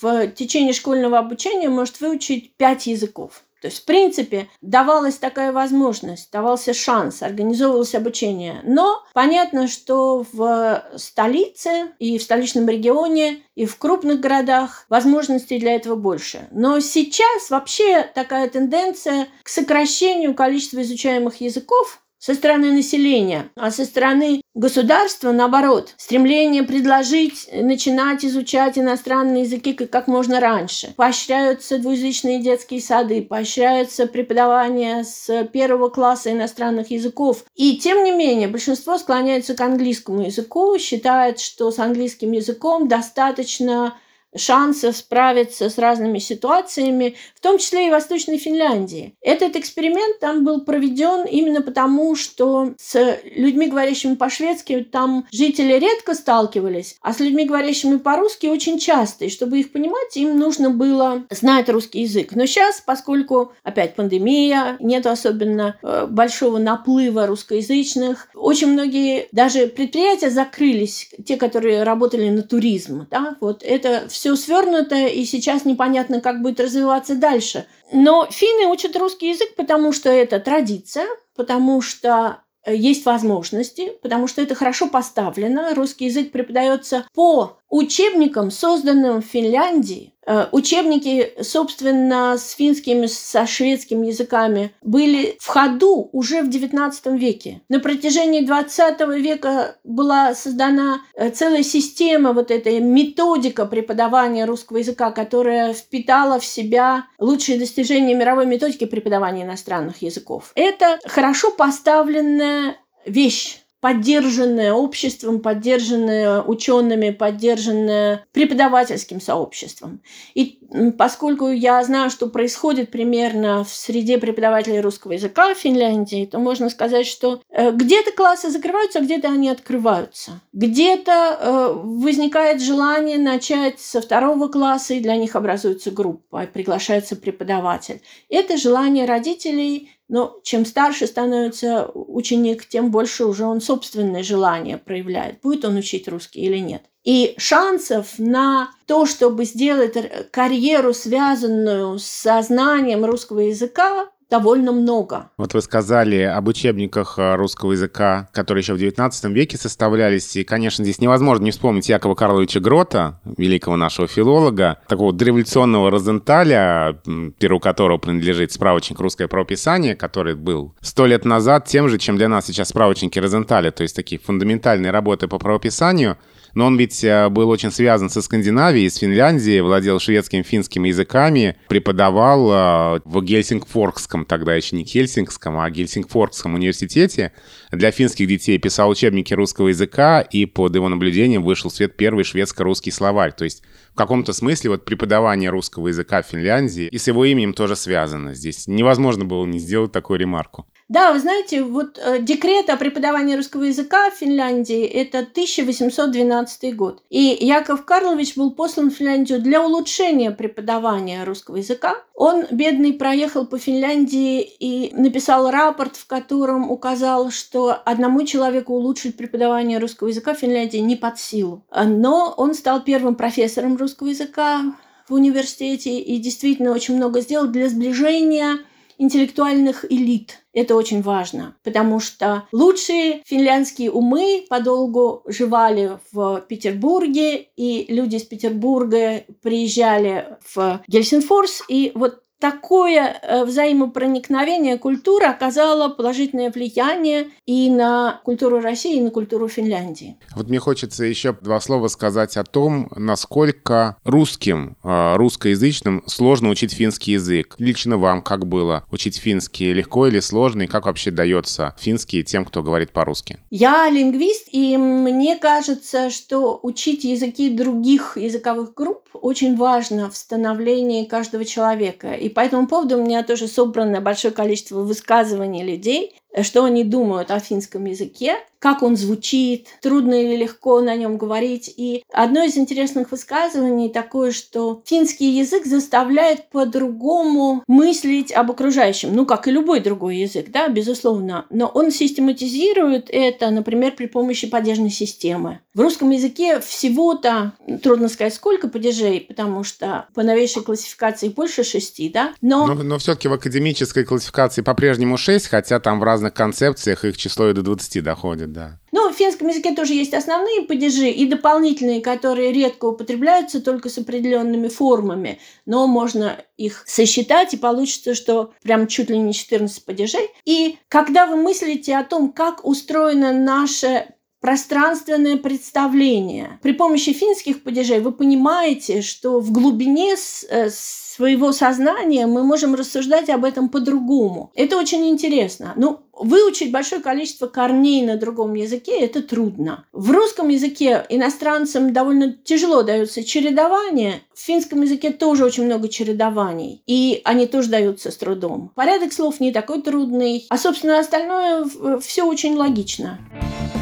в течение школьного обучения может выучить пять языков. То есть, в принципе, давалась такая возможность, давался шанс, организовывалось обучение. Но понятно, что в столице и в столичном регионе и в крупных городах возможностей для этого больше. Но сейчас вообще такая тенденция к сокращению количества изучаемых языков со стороны населения, а со стороны государства, наоборот, стремление предложить начинать изучать иностранные языки как можно раньше. Поощряются двуязычные детские сады, поощряются преподавание с первого класса иностранных языков. И тем не менее, большинство склоняется к английскому языку, считает, что с английским языком достаточно шансов справиться с разными ситуациями, в том числе и в Восточной Финляндии. Этот эксперимент там был проведен именно потому, что с людьми, говорящими по-шведски, там жители редко сталкивались, а с людьми, говорящими по-русски, очень часто. И чтобы их понимать, им нужно было знать русский язык. Но сейчас, поскольку опять пандемия, нет особенно э, большого наплыва русскоязычных, очень многие даже предприятия закрылись, те, которые работали на туризм. Да? Вот это все все свернуто, и сейчас непонятно, как будет развиваться дальше. Но финны учат русский язык, потому что это традиция, потому что э, есть возможности, потому что это хорошо поставлено. Русский язык преподается по учебникам, созданным в Финляндии, Э, учебники, собственно, с финскими, со шведскими языками были в ходу уже в XIX веке. На протяжении XX века была создана э, целая система, вот эта методика преподавания русского языка, которая впитала в себя лучшие достижения мировой методики преподавания иностранных языков. Это хорошо поставленная вещь поддержанное обществом, поддержанное учеными, поддержанное преподавательским сообществом. И поскольку я знаю, что происходит примерно в среде преподавателей русского языка в Финляндии, то можно сказать, что э, где-то классы закрываются, а где-то они открываются. Где-то э, возникает желание начать со второго класса, и для них образуется группа, приглашается преподаватель. Это желание родителей но чем старше становится ученик, тем больше уже он собственное желание проявляет, будет он учить русский или нет. И шансов на то, чтобы сделать карьеру, связанную с сознанием русского языка, довольно много. Вот вы сказали об учебниках э, русского языка, которые еще в XIX веке составлялись. И, конечно, здесь невозможно не вспомнить Якова Карловича Грота, великого нашего филолога, такого дореволюционного Розенталя, перу которого принадлежит справочник «Русское правописание», который был сто лет назад тем же, чем для нас сейчас справочники Розенталя, то есть такие фундаментальные работы по правописанию – но он ведь э, был очень связан со Скандинавией, с Финляндией, владел шведским, финским языками, преподавал э, в Гельсингфоркском, тогда еще не Хельсингском, а Гельсингфоркском университете. Для финских детей писал учебники русского языка, и под его наблюдением вышел в свет первый шведско-русский словарь. То есть в каком-то смысле вот преподавание русского языка в Финляндии и с его именем тоже связано. Здесь невозможно было не сделать такую ремарку. Да, вы знаете, вот э, декрет о преподавании русского языка в Финляндии – это 1812 год. И Яков Карлович был послан в Финляндию для улучшения преподавания русского языка. Он, бедный, проехал по Финляндии и написал рапорт, в котором указал, что одному человеку улучшить преподавание русского языка в Финляндии не под силу. Но он стал первым профессором русского языка в университете и действительно очень много сделал для сближения интеллектуальных элит. Это очень важно, потому что лучшие финляндские умы подолгу живали в Петербурге, и люди из Петербурга приезжали в Гельсинфорс, и вот такое э, взаимопроникновение культуры оказало положительное влияние и на культуру России, и на культуру Финляндии. Вот мне хочется еще два слова сказать о том, насколько русским, э, русскоязычным сложно учить финский язык. Лично вам как было учить финский? Легко или сложно? И как вообще дается финский тем, кто говорит по-русски? Я лингвист, и мне кажется, что учить языки других языковых групп очень важно в становлении каждого человека. И по этому поводу у меня тоже собрано большое количество высказываний людей, что они думают о финском языке, как он звучит, трудно или легко на нем говорить. И одно из интересных высказываний такое, что финский язык заставляет по-другому мыслить об окружающем, ну, как и любой другой язык, да, безусловно. Но он систематизирует это, например, при помощи падежной системы. В русском языке всего-то, трудно сказать, сколько падежей, потому что по новейшей классификации больше шести, да, но... Но, но все-таки в академической классификации по-прежнему шесть, хотя там в разных концепциях их число и до 20 доходит, да. Ну, в финском языке тоже есть основные падежи и дополнительные, которые редко употребляются только с определенными формами, но можно их сосчитать, и получится, что прям чуть ли не 14 падежей. И когда вы мыслите о том, как устроено наше пространственное представление. При помощи финских падежей вы понимаете, что в глубине э, своего сознания мы можем рассуждать об этом по-другому. Это очень интересно. Ну, выучить большое количество корней на другом языке – это трудно. В русском языке иностранцам довольно тяжело дается чередование. В финском языке тоже очень много чередований, и они тоже даются с трудом. Порядок слов не такой трудный, а, собственно, остальное все очень логично. А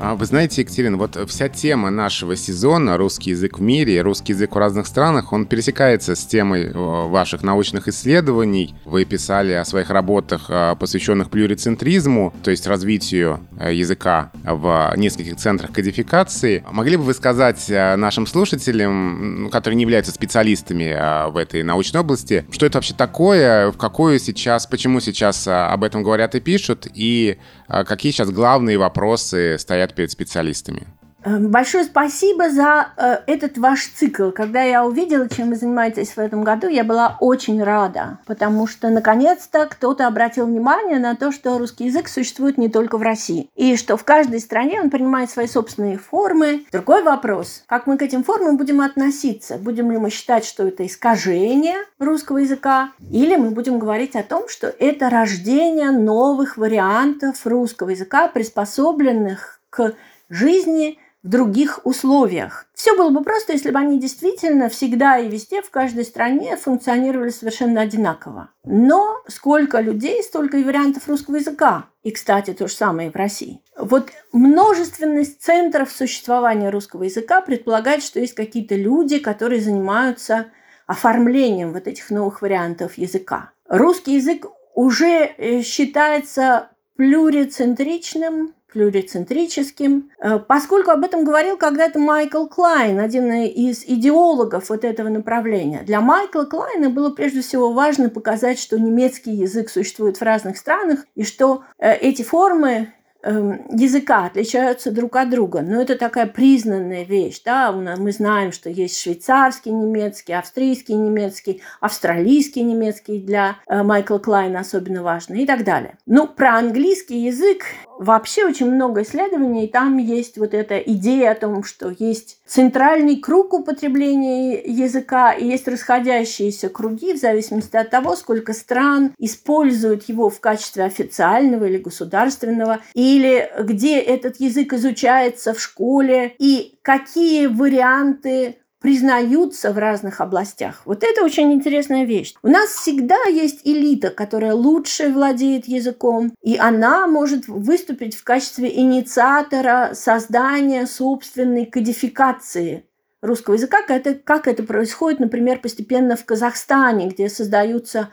вы знаете, Екатерина, вот вся тема нашего сезона «Русский язык в мире», «Русский язык в разных странах», он пересекается с темой ваших научных исследований. Вы писали о своих работах, а, посвященных плюрицентризму, то есть развитию э, языка в нескольких центрах кодификации. Могли бы вы сказать э, нашим слушателям, которые не являются специалистами а, в этой научной области, что это вообще такое, в какую сейчас, почему сейчас об этом говорят и пишут, и какие сейчас главные вопросы стоят стоят перед специалистами? Эм, большое спасибо за э, этот ваш цикл. Когда я увидела, чем вы занимаетесь в этом году, я была очень рада, потому что наконец-то кто-то обратил внимание на то, что русский язык существует не только в России, и что в каждой стране он принимает свои собственные формы. Другой вопрос, как мы к этим формам будем относиться? Будем ли мы считать, что это искажение русского языка, или мы будем говорить о том, что это рождение новых вариантов русского языка, приспособленных к жизни в других условиях. Все было бы просто, если бы они действительно всегда и везде, в каждой стране функционировали совершенно одинаково. Но сколько людей, столько и вариантов русского языка. И, кстати, то же самое и в России. Вот множественность центров существования русского языка предполагает, что есть какие-то люди, которые занимаются оформлением вот этих новых вариантов языка. Русский язык уже э, считается плюрицентричным, плюрицентрическим, э, поскольку об этом говорил когда-то Майкл Клайн, один из идеологов вот этого направления. Для Майкла Клайна было прежде всего важно показать, что немецкий язык существует в разных странах, и что э, эти формы Эм, языка отличаются друг от друга, но это такая признанная вещь. Да? Мы знаем, что есть швейцарский немецкий, австрийский немецкий, австралийский немецкий для э, Майкла Клайна особенно важно и так далее. Ну, про английский язык вообще очень много исследований, и там есть вот эта идея о том, что есть центральный круг употребления языка и есть расходящиеся круги в зависимости от того, сколько стран используют его в качестве официального или государственного, или где этот язык изучается в школе, и какие варианты признаются в разных областях. Вот это очень интересная вещь. У нас всегда есть элита, которая лучше владеет языком, и она может выступить в качестве инициатора создания собственной кодификации русского языка, как это, как это происходит, например, постепенно в Казахстане, где создаются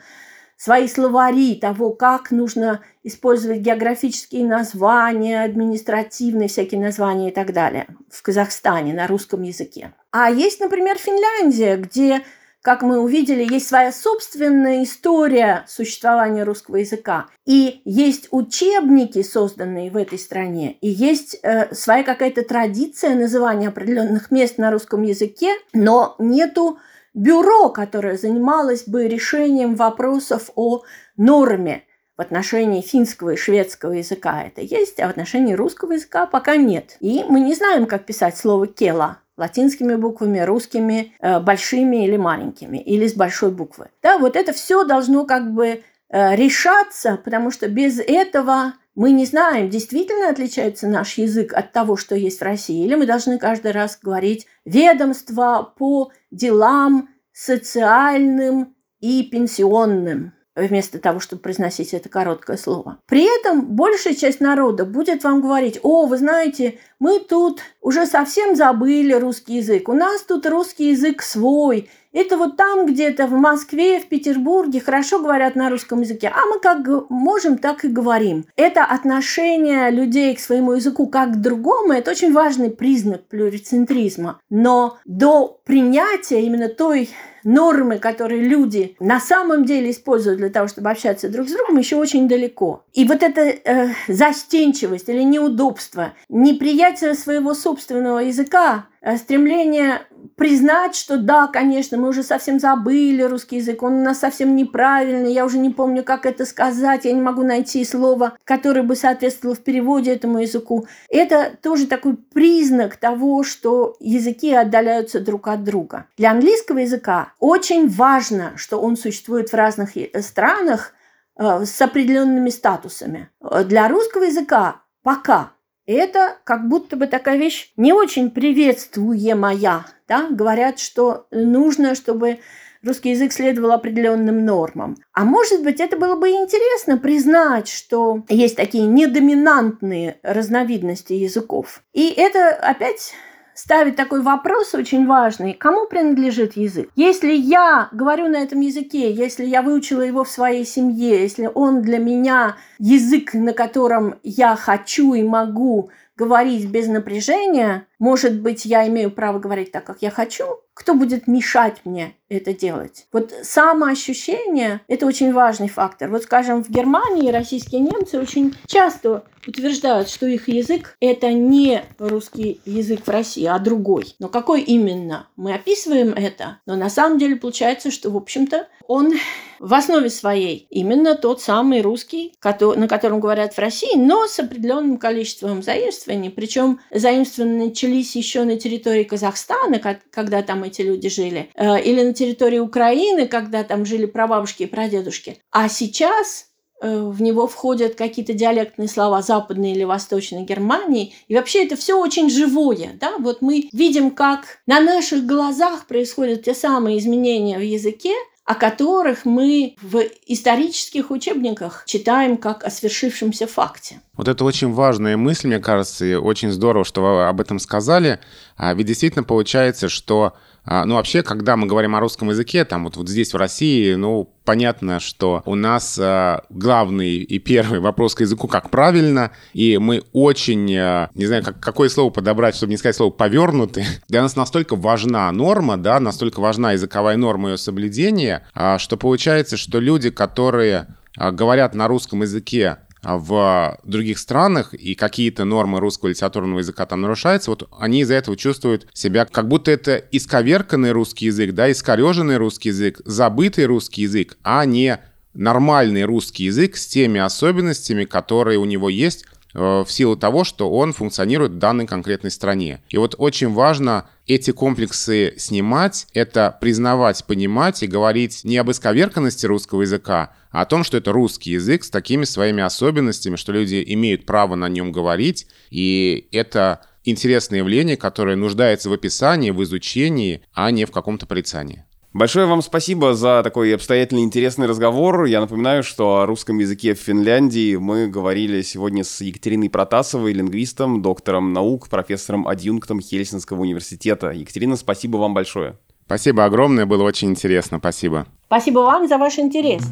свои словари того, как нужно использовать географические названия, административные всякие названия и так далее в Казахстане на русском языке. А есть, например, Финляндия, где, как мы увидели, есть своя собственная история существования русского языка. И есть учебники, созданные в этой стране, и есть э, своя какая-то традиция называния определенных мест на русском языке, но нету бюро, которое занималось бы решением вопросов о норме в отношении финского и шведского языка это есть, а в отношении русского языка пока нет. И мы не знаем, как писать слово «кела» латинскими буквами, русскими, э, большими или маленькими, или с большой буквы. Да, вот это все должно как бы э, решаться, потому что без этого мы не знаем, действительно отличается наш язык от того, что есть в России, или мы должны каждый раз говорить ведомство по делам социальным и пенсионным вместо того, чтобы произносить это короткое слово. При этом большая часть народа будет вам говорить, о, вы знаете, мы тут уже совсем забыли русский язык, у нас тут русский язык свой, это вот там где-то в Москве, в Петербурге хорошо говорят на русском языке, а мы как можем, так и говорим. Это отношение людей к своему языку как к другому, это очень важный признак плюрицентризма. Но до принятия именно той нормы, которые люди на самом деле используют для того, чтобы общаться друг с другом, еще очень далеко. И вот эта э, застенчивость или неудобство, неприятие своего собственного языка, стремление признать, что да, конечно, мы уже совсем забыли русский язык, он у нас совсем неправильный, я уже не помню, как это сказать, я не могу найти слово, которое бы соответствовало в переводе этому языку. Это тоже такой признак того, что языки отдаляются друг от друга. Для английского языка очень важно, что он существует в разных странах э, с определенными статусами. Для русского языка пока это как будто бы такая вещь не очень приветствуемая. Да? Говорят, что нужно, чтобы русский язык следовал определенным нормам. А может быть, это было бы интересно признать, что есть такие недоминантные разновидности языков. И это опять ставит такой вопрос очень важный, кому принадлежит язык. Если я говорю на этом языке, если я выучила его в своей семье, если он для меня язык, на котором я хочу и могу говорить без напряжения, может быть, я имею право говорить так, как я хочу, кто будет мешать мне это делать? Вот самоощущение – это очень важный фактор. Вот, скажем, в Германии российские немцы очень часто утверждают, что их язык – это не русский язык в России, а другой. Но какой именно? Мы описываем это, но на самом деле получается, что, в общем-то, он в основе своей именно тот самый русский, на котором говорят в России, но с определенным количеством заимствований. Причем заимствования начались еще на территории Казахстана, когда там эти люди жили, э, или на территории Украины, когда там жили прабабушки и прадедушки. А сейчас э, в него входят какие-то диалектные слова западной или восточной Германии. И вообще это все очень живое. Да? Вот мы видим, как на наших глазах происходят те самые изменения в языке, о которых мы в исторических учебниках читаем как о свершившемся факте. Вот это очень важная мысль, мне кажется, и очень здорово, что вы об этом сказали. А ведь действительно получается, что ну, вообще, когда мы говорим о русском языке, там вот, вот здесь, в России, ну, понятно, что у нас э, главный и первый вопрос к языку, как правильно, и мы очень, э, не знаю, как, какое слово подобрать, чтобы не сказать слово повернуты. Для нас настолько важна норма, да, настолько важна языковая норма ее соблюдения, э, что получается, что люди, которые говорят на русском языке а, в других странах, и какие-то нормы русского литературного языка там нарушаются, вот они из-за этого чувствуют себя, как будто это исковерканный русский язык, да, искореженный русский язык, забытый русский язык, а не нормальный русский язык с теми особенностями, которые у него есть э, в силу того, что он функционирует в данной конкретной стране. И вот очень важно эти комплексы снимать, это признавать, понимать и говорить не об исковерканности русского языка, а о том, что это русский язык с такими своими особенностями, что люди имеют право на нем говорить, и это интересное явление, которое нуждается в описании, в изучении, а не в каком-то порицании. Большое вам спасибо за такой обстоятельный интересный разговор. Я напоминаю, что о русском языке в Финляндии мы говорили сегодня с Екатериной Протасовой, лингвистом, доктором наук, профессором-адъюнктом Хельсинского университета. Екатерина, спасибо вам большое. Спасибо огромное, было очень интересно. Спасибо. Спасибо вам за ваш интерес.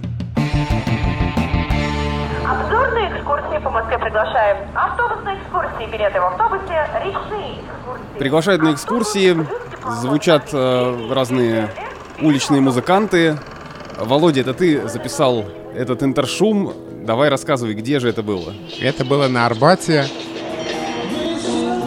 Обзорные экскурсии по Москве приглашаем. Автобусные экскурсии, билеты в автобусе, речные экскурсии. Приглашают на экскурсии, звучат э, разные уличные музыканты. Володя, это ты записал этот интершум. Давай рассказывай, где же это было? Это было на Арбате.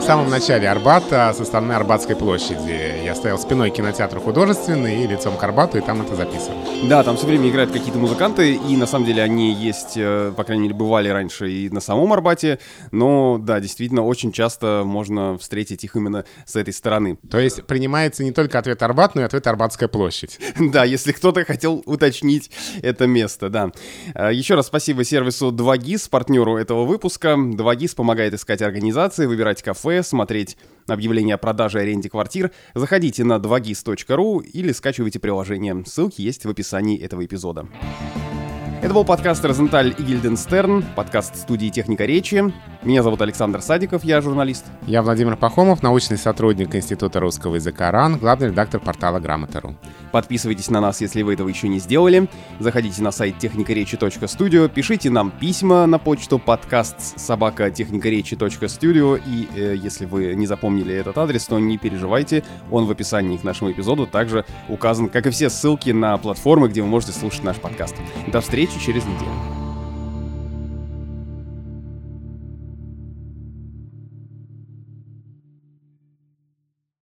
Самом начале Арбата со стороны Арбатской площади. Я стоял спиной к кинотеатру художественный и лицом к Арбату, и там это записывал. Да, там все время играют какие-то музыканты, и на самом деле они есть, э, по крайней мере, бывали раньше и на самом Арбате, но да, действительно, очень часто можно встретить их именно с этой стороны. То есть принимается не только ответ Арбат, но и ответ Арбатская площадь. Да, если кто-то хотел уточнить это место, да. Э, Еще раз спасибо сервису 2GIS, партнеру этого выпуска. 2GIS помогает искать организации, выбирать кафе, смотреть объявления о продаже и аренде квартир. Заходите на 2gis.ru или скачивайте приложение. Ссылки есть в описании этого эпизода. Это был подкаст «Розенталь и Гильденстерн», подкаст студии «Техника речи». Меня зовут Александр Садиков, я журналист. Я Владимир Пахомов, научный сотрудник Института русского языка РАН, главный редактор портала Грамота.ру. Подписывайтесь на нас, если вы этого еще не сделали. Заходите на сайт техникаречи.студио, пишите нам письма на почту подкаст собака техникаречи.студио. И э, если вы не запомнили этот адрес, то не переживайте, он в описании к нашему эпизоду также указан, как и все ссылки на платформы, где вы можете слушать наш подкаст. До встречи через неделю.